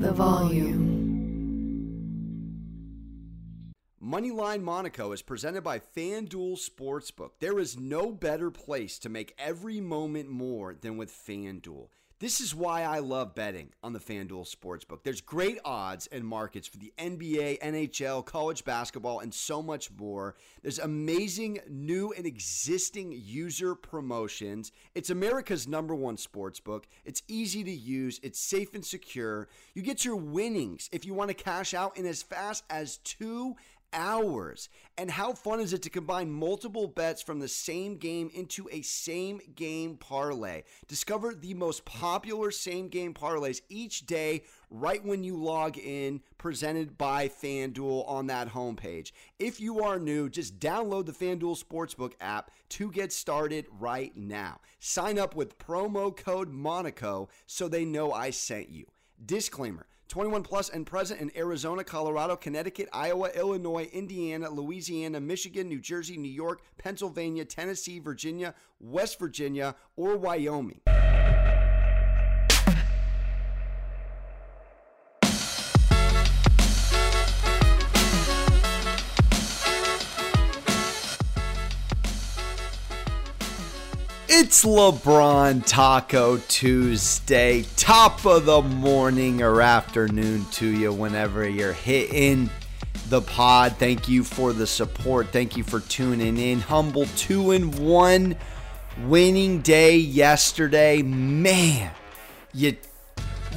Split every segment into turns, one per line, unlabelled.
the volume.
Moneyline Monaco is presented by FanDuel Sportsbook. There is no better place to make every moment more than with FanDuel. This is why I love betting on the FanDuel Sportsbook. There's great odds and markets for the NBA, NHL, college basketball, and so much more. There's amazing new and existing user promotions. It's America's number one sportsbook. It's easy to use, it's safe and secure. You get your winnings if you want to cash out in as fast as two hours. And how fun is it to combine multiple bets from the same game into a same game parlay? Discover the most popular same game parlays each day right when you log in, presented by FanDuel on that homepage. If you are new, just download the FanDuel Sportsbook app to get started right now. Sign up with promo code Monaco so they know I sent you. Disclaimer 21 plus and present in Arizona, Colorado, Connecticut, Iowa, Illinois, Indiana, Louisiana, Michigan, New Jersey, New York, Pennsylvania, Tennessee, Virginia, West Virginia, or Wyoming. It's LeBron Taco Tuesday, top of the morning or afternoon to you whenever you're hitting the pod. Thank you for the support. Thank you for tuning in. Humble 2 and 1 winning day yesterday. Man, you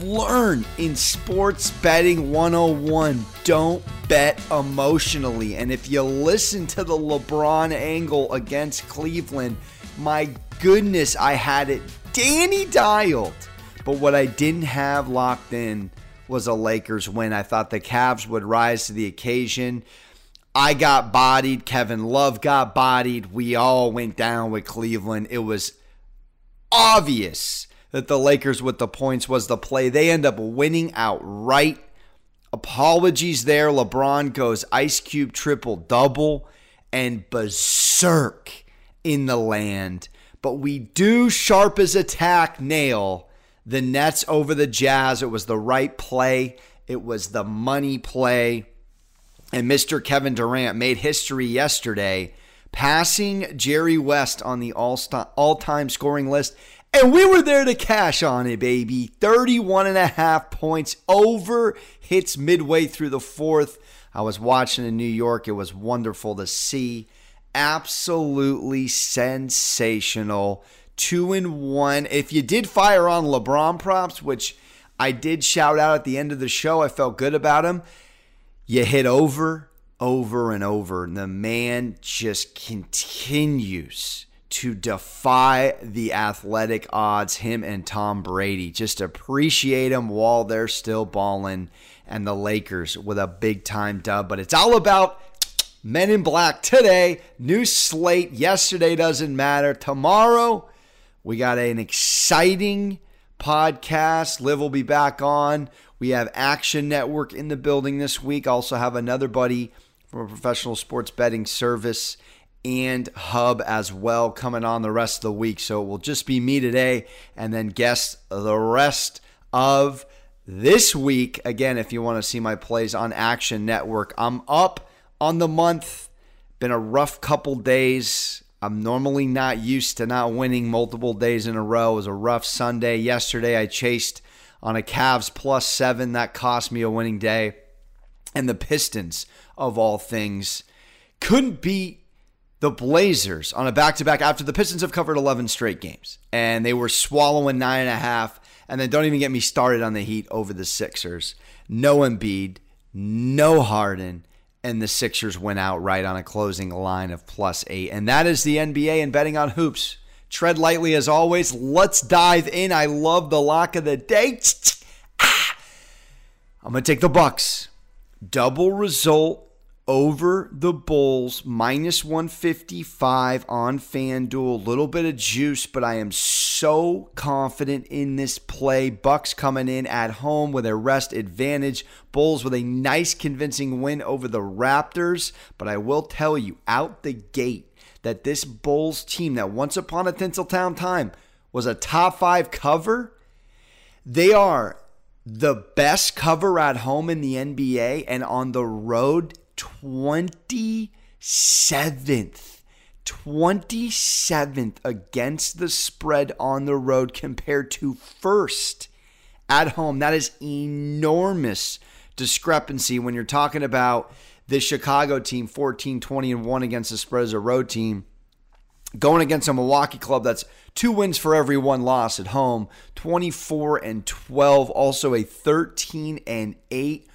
learn in sports betting 101 don't bet emotionally. And if you listen to the LeBron angle against Cleveland, my goodness, I had it Danny dialed. But what I didn't have locked in was a Lakers win. I thought the Cavs would rise to the occasion. I got bodied. Kevin Love got bodied. We all went down with Cleveland. It was obvious that the Lakers with the points was the play. They end up winning outright. Apologies there. LeBron goes Ice Cube triple double and berserk in the land but we do sharp as a tack nail the Nets over the Jazz. It was the right play, it was the money play. And Mr. Kevin Durant made history yesterday, passing Jerry West on the all time scoring list. And we were there to cash on it, baby. 31 and a half points over hits midway through the fourth. I was watching in New York. It was wonderful to see absolutely sensational. Two and one. If you did fire on LeBron props, which I did shout out at the end of the show, I felt good about him. You hit over, over, and over. And the man just continues to defy the athletic odds, him and Tom Brady. Just appreciate him while they're still balling. And the Lakers with a big time dub. But it's all about Men in Black today. New slate. Yesterday doesn't matter. Tomorrow, we got an exciting podcast. Liv will be back on. We have Action Network in the building this week. Also have another buddy from a professional sports betting service and hub as well coming on the rest of the week. So it will just be me today and then guests the rest of this week. Again, if you want to see my plays on Action Network, I'm up on the month. Been a rough couple days. I'm normally not used to not winning multiple days in a row. It was a rough Sunday. Yesterday, I chased on a Cavs plus seven. That cost me a winning day. And the Pistons, of all things, couldn't beat the Blazers on a back to back after the Pistons have covered 11 straight games. And they were swallowing nine and a half. And then don't even get me started on the Heat over the Sixers. No Embiid, no Harden and the Sixers went out right on a closing line of plus eight. And that is the NBA and betting on hoops. Tread lightly as always. Let's dive in. I love the lock of the day. Ah! I'm going to take the Bucks. Double result over the Bulls, minus 155 on FanDuel. A little bit of juice, but I am so confident in this play. Bucks coming in at home with a rest advantage. Bulls with a nice convincing win over the Raptors. But I will tell you out the gate that this Bulls team that once upon a Tinseltown time was a top five cover, they are the best cover at home in the NBA and on the road 27th. 27th against the spread on the road compared to first at home. That is enormous discrepancy when you're talking about the Chicago team 14 20 and 1 against the spread as a road team going against a Milwaukee club that's two wins for every one loss at home, 24 and 12, also a 13 and 8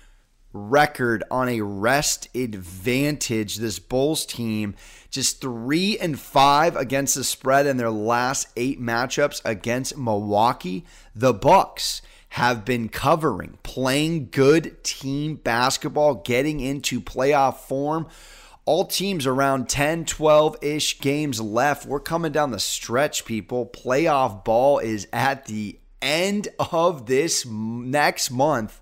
record on a rest advantage. This Bulls team just 3 and 5 against the spread in their last 8 matchups against Milwaukee. The Bucks have been covering, playing good team basketball, getting into playoff form all teams around 10, 12 ish games left. We're coming down the stretch, people. Playoff ball is at the end of this next month.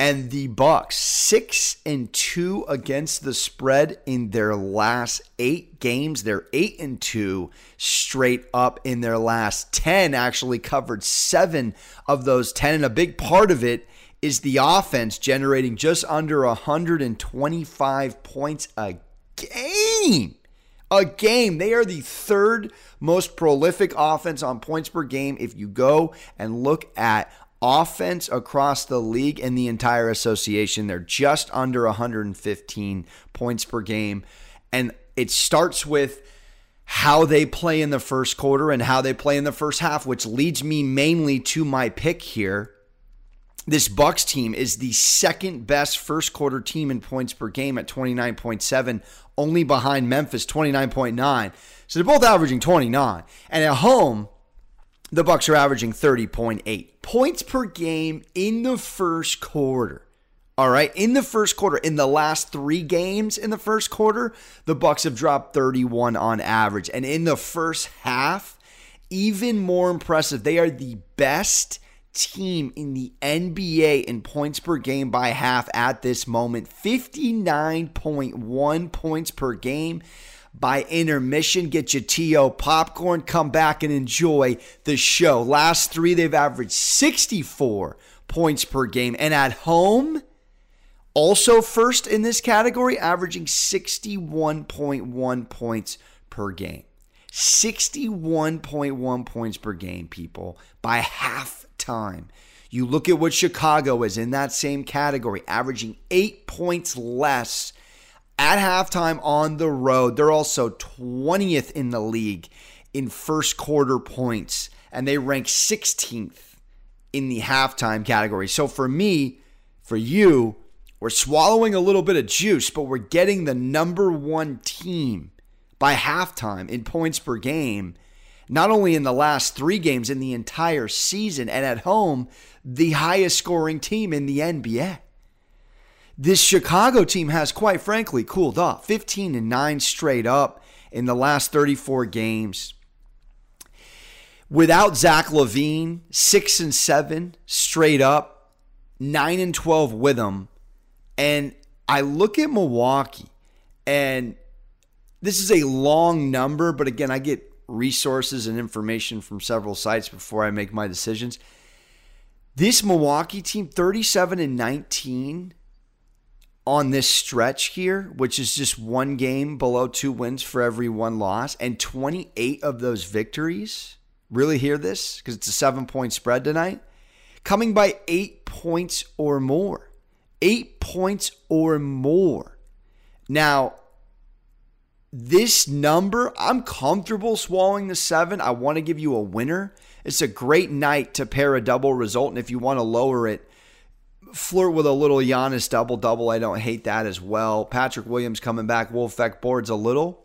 And the Bucks, six and two against the spread in their last eight games. They're eight and two straight up in their last 10. Actually covered seven of those 10. And a big part of it is the offense generating just under 125 points a game. A game. They are the third most prolific offense on points per game if you go and look at offense across the league and the entire association. They're just under 115 points per game. And it starts with how they play in the first quarter and how they play in the first half, which leads me mainly to my pick here this Bucks team is the second best first quarter team in points per game at 29.7, only behind Memphis 29.9. So they're both averaging 29. And at home, the Bucks are averaging 30.8 points per game in the first quarter. All right, in the first quarter, in the last 3 games in the first quarter, the Bucks have dropped 31 on average. And in the first half, even more impressive, they are the best team in the NBA in points per game by half at this moment 59.1 points per game by intermission. Get your TO popcorn, come back and enjoy the show. Last three, they've averaged 64 points per game. And at home, also first in this category, averaging 61.1 points per game. 61.1 points per game, people, by half time. You look at what Chicago is in that same category, averaging eight points less at halftime on the road. They're also 20th in the league in first quarter points, and they rank 16th in the halftime category. So for me, for you, we're swallowing a little bit of juice, but we're getting the number one team by halftime in points per game not only in the last three games, in the entire season, and at home, the highest scoring team in the NBA. This Chicago team has, quite frankly, cooled off 15 and 9 straight up in the last 34 games. Without Zach LaVine, 6 and 7 straight up, 9 and 12 with them. And I look at Milwaukee, and this is a long number, but again, I get resources and information from several sites before I make my decisions. This Milwaukee team, 37 and 19 on this stretch here, which is just one game below two wins for every one loss, and 28 of those victories. Really hear this? Because it's a seven point spread tonight. Coming by eight points or more. Eight points or more. Now, this number, I'm comfortable swallowing the seven. I want to give you a winner. It's a great night to pair a double result. And if you want to lower it, flirt with a little Giannis double double. I don't hate that as well. Patrick Williams coming back will affect boards a little.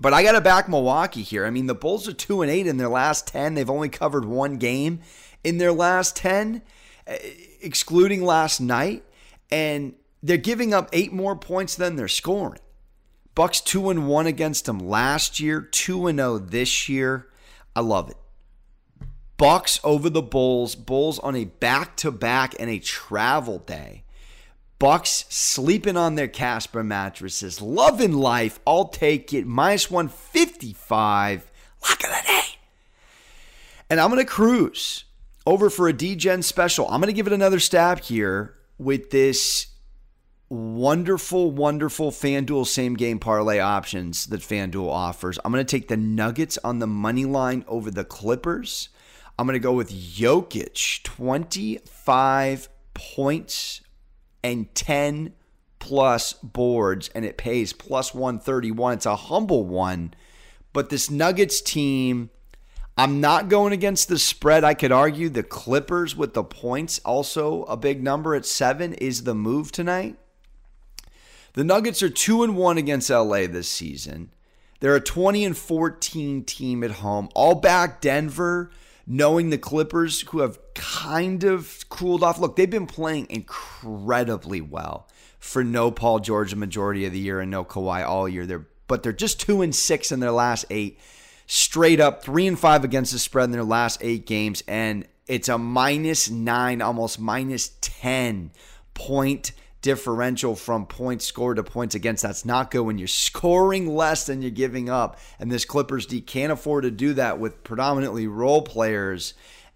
But I got to back Milwaukee here. I mean, the Bulls are 2 and 8 in their last 10. They've only covered one game in their last 10, eh, excluding last night. And they're giving up eight more points than they're scoring. Bucks 2 and 1 against them last year, 2 and 0 this year. I love it. Bucks over the Bulls, Bulls on a back-to-back and a travel day. Bucks sleeping on their Casper mattresses, loving life. I'll take it. Minus 155. Lock of the day. And I'm going to cruise over for a DGen special. I'm going to give it another stab here with this wonderful, wonderful FanDuel same game parlay options that FanDuel offers. I'm going to take the Nuggets on the money line over the Clippers. I'm going to go with Jokic, 25 points and 10 plus boards, and it pays plus 131. It's a humble one, but this Nuggets team. I'm not going against the spread. I could argue the Clippers with the points, also a big number at seven, is the move tonight. The Nuggets are 2 and 1 against LA this season. They're a 20 and 14 team at home. All back Denver, knowing the Clippers who have kind of cooled off. Look, they've been playing incredibly well for no Paul George majority of the year and no Kawhi all year. They're but they're just 2 and 6 in their last 8. Straight up 3 and 5 against the spread in their last 8 games and it's a minus 9 almost minus 10 point differential from points scored to points against. That's not good when you're scoring less than you're giving up. And this Clippers D can't afford to do that with predominantly role players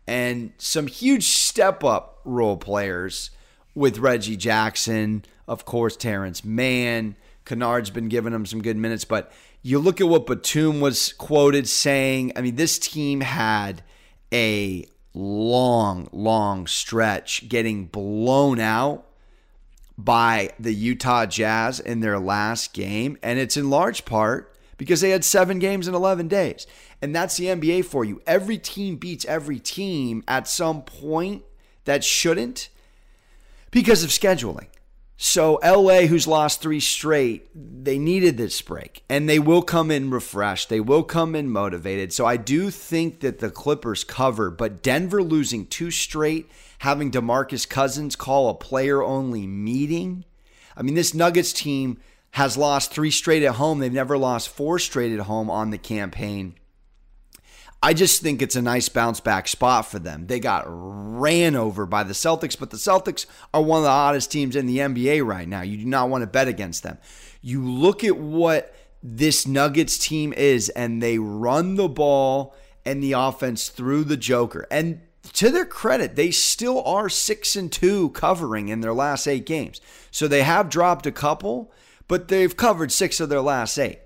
and some huge step up role players with Reggie Jackson, of course, Terance Mann. Kennard's been giving him some good minutes, but you look at what Batum was quoted saying. I mean, this team had a long, long stretch getting blown out by the Utah Jazz in their last game. And it's in large part because they had seven games in 11 days. And that's the NBA for you. Every team beats every team at some point that shouldn't because of scheduling. So, LA, who's lost three straight, they needed this break and they will come in refreshed. They will come in motivated. So, I do think that the Clippers cover, but Denver losing two straight having DeMarcus Cousins call a player only meeting. I mean, this Nuggets team has lost three straight at home. They've never lost four straight at home on the campaign. I just think it's a nice bounce back spot for them. They got ran over by the Celtics, but the Celtics are one of the hottest teams in the NBA right now. You do not want to bet against them. You look at what this Nuggets team is, and they run the ball and the offense through the Joker. And to their credit, they still are six and two covering in their last eight games. So they have dropped a couple, but they've covered six of their last eight.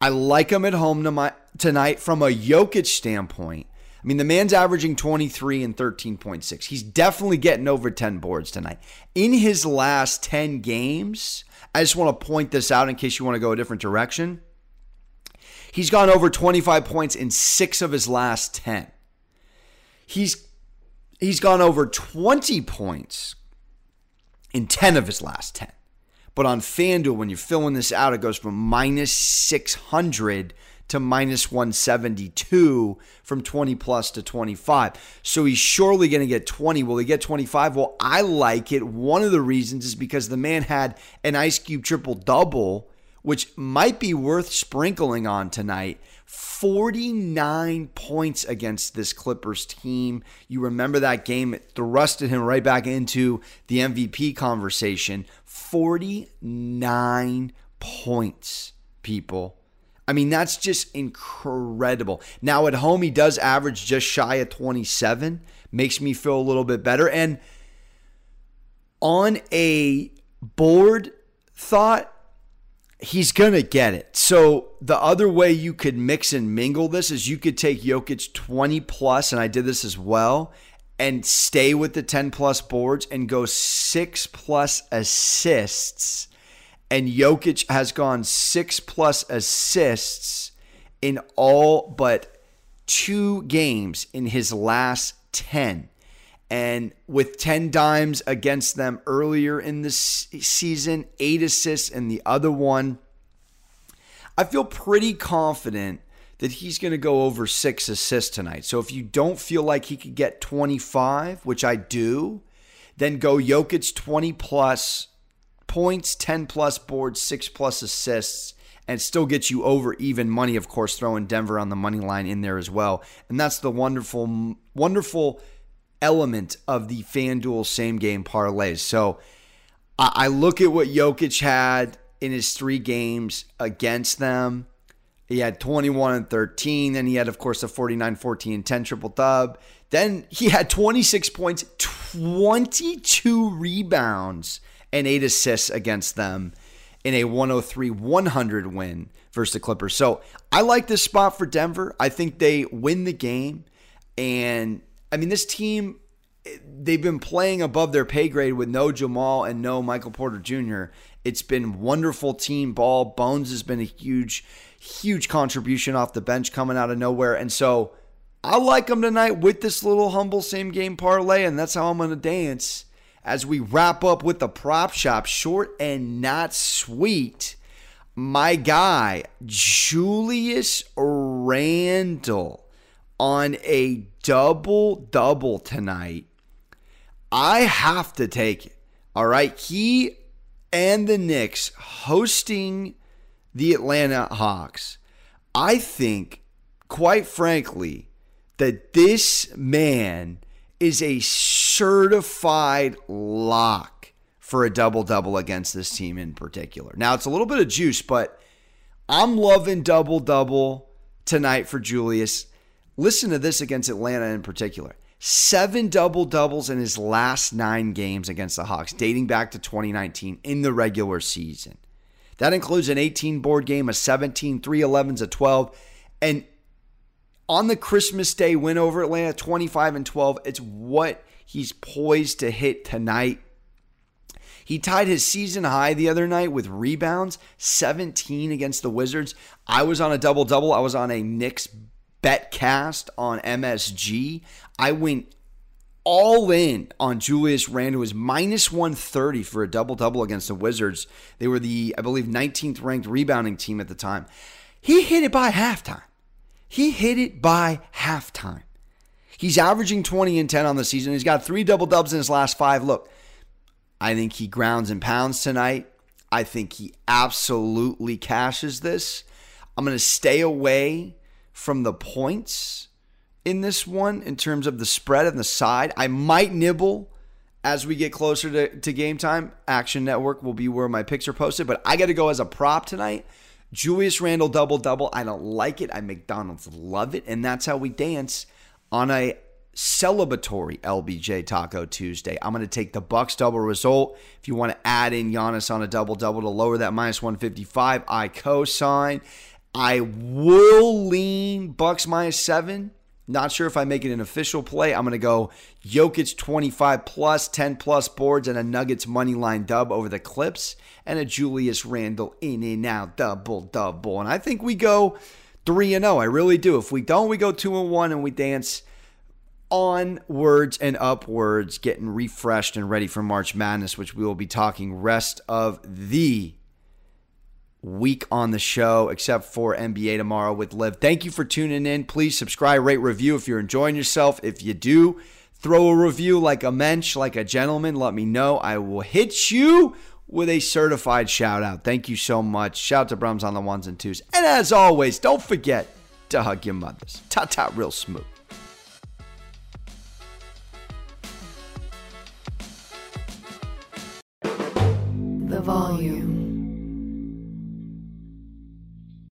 I like them at home tonight from a Jokic standpoint. I mean, the man's averaging 23 and 13.6. He's definitely getting over 10 boards tonight. In his last 10 games, I just want to point this out in case you want to go a different direction. He's gone over 25 points in six of his last 10. He's He's gone over 20 points in 10 of his last 10. But on FanDuel, when you're filling this out, it goes from minus 600 to minus 172 from 20 plus to 25. So he's surely going to get 20. Will he get 25? Well, I like it. One of the reasons is because the man had an Ice Cube triple double, which might be worth sprinkling on tonight 49 points against this Clippers team. You remember that game, it thrusted him right back into the MVP conversation. 49 points, people. I mean, that's just incredible. Now, at home, he does average just shy of 27. Makes me feel a little bit better. And on a board thought, he's going to get it. So the other way you could mix and mingle this is you could take Jokic 20 plus, and I did this as well, and stay with the 10 plus boards and go six plus assists. And Jokic has gone six plus assists in all but two games in his last 10. And with 10 dimes against them earlier in the season, eight assists and the other one, I feel pretty confident that he's going to go over six assists tonight. So if you don't feel like he could get 25, which I do, then go Jokic 20 plus points, 10 plus boards, six plus assists, and still get you over even money. Of course, throwing Denver on the money line in there as well. And that's the wonderful, wonderful element of the FanDuel same game parlays. So I look at what Jokic had in his three games against them. He had 21 and 13. Then he had, of course, a 49, 14, and 10 triple dub. Then he had 26 points, 22 rebounds, and eight assists against them in a 103 100 win versus the Clippers. So I like this spot for Denver. I think they win the game. And I mean, this team, they've been playing above their pay grade with no Jamal and no Michael Porter Jr. It's been wonderful team ball. Bones has been a huge, huge contribution off the bench coming out of nowhere. And so I like them tonight with this little humble same game parlay. And that's how I'm going to dance as we wrap up with the prop shop, short and not sweet. My guy, Julius Randle, on a double double tonight. I have to take it. All right. He and the Knicks hosting the Atlanta Hawks. I think, quite frankly, that this man is a certified lock for a double double against this team in particular. Now, it's a little bit of juice, but I'm loving double double tonight for Julius. Listen to this against Atlanta in particular. Seven double doubles in his last nine games against the Hawks, dating back to 2019 in the regular season. That includes an 18 board game, a 17, 3 11s, a 12. And on the Christmas Day win over Atlanta, 25 and 12, it's what he's poised to hit tonight. He tied his season high the other night with rebounds, 17 against the Wizards. I was on a double double. I was on a Knicks betcast on MSG. I went all in on Julius Randle. It was minus 130 for a double double against the Wizards. They were the, I believe, 19th ranked rebounding team at the time. He hit it by halftime. He hit it by halftime. He's averaging 20 and 10 on the season. He's got three double dubs in his last five. Look, I think he grounds and pounds tonight. I think he absolutely cashes this. I'm going to stay away from the points in this one in terms of the spread and the side. I might nibble as we get closer to, to game time. Action Network will be where my picks are posted, but I got to go as a prop tonight. Julius Randle double double. I don't like it. I McDonald's love it, and that's how we dance on a celebratory LBJ Taco Tuesday. I'm going to take the Bucks double result. If you want to add in Giannis on a double double to lower that minus 155, I co-sign. I will lean Bucks minus seven. Not sure if I make it an official play. I'm going to go Jokic 25 plus, 10 plus boards, and a Nuggets money line dub over the Clips, and a Julius Randle in and out double double. And I think we go 3 and 0. I really do. If we don't, we go 2 and 1 and we dance onwards and upwards, getting refreshed and ready for March Madness, which we will be talking rest of the week on the show, except for NBA tomorrow with Liv. Thank you for tuning in. Please subscribe, rate, review if you're enjoying yourself. If you do, throw a review like a mensch, like a gentleman. Let me know. I will hit you with a certified shout out. Thank you so much. Shout out to Brums on the ones and twos. And as always, don't forget to hug your mothers. Ta ta, real smooth.
The volume.